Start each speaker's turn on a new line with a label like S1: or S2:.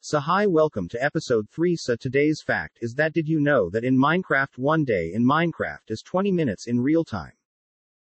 S1: So hi welcome to episode 3 so today's fact is that did you know that in Minecraft one day in Minecraft is 20 minutes in real time.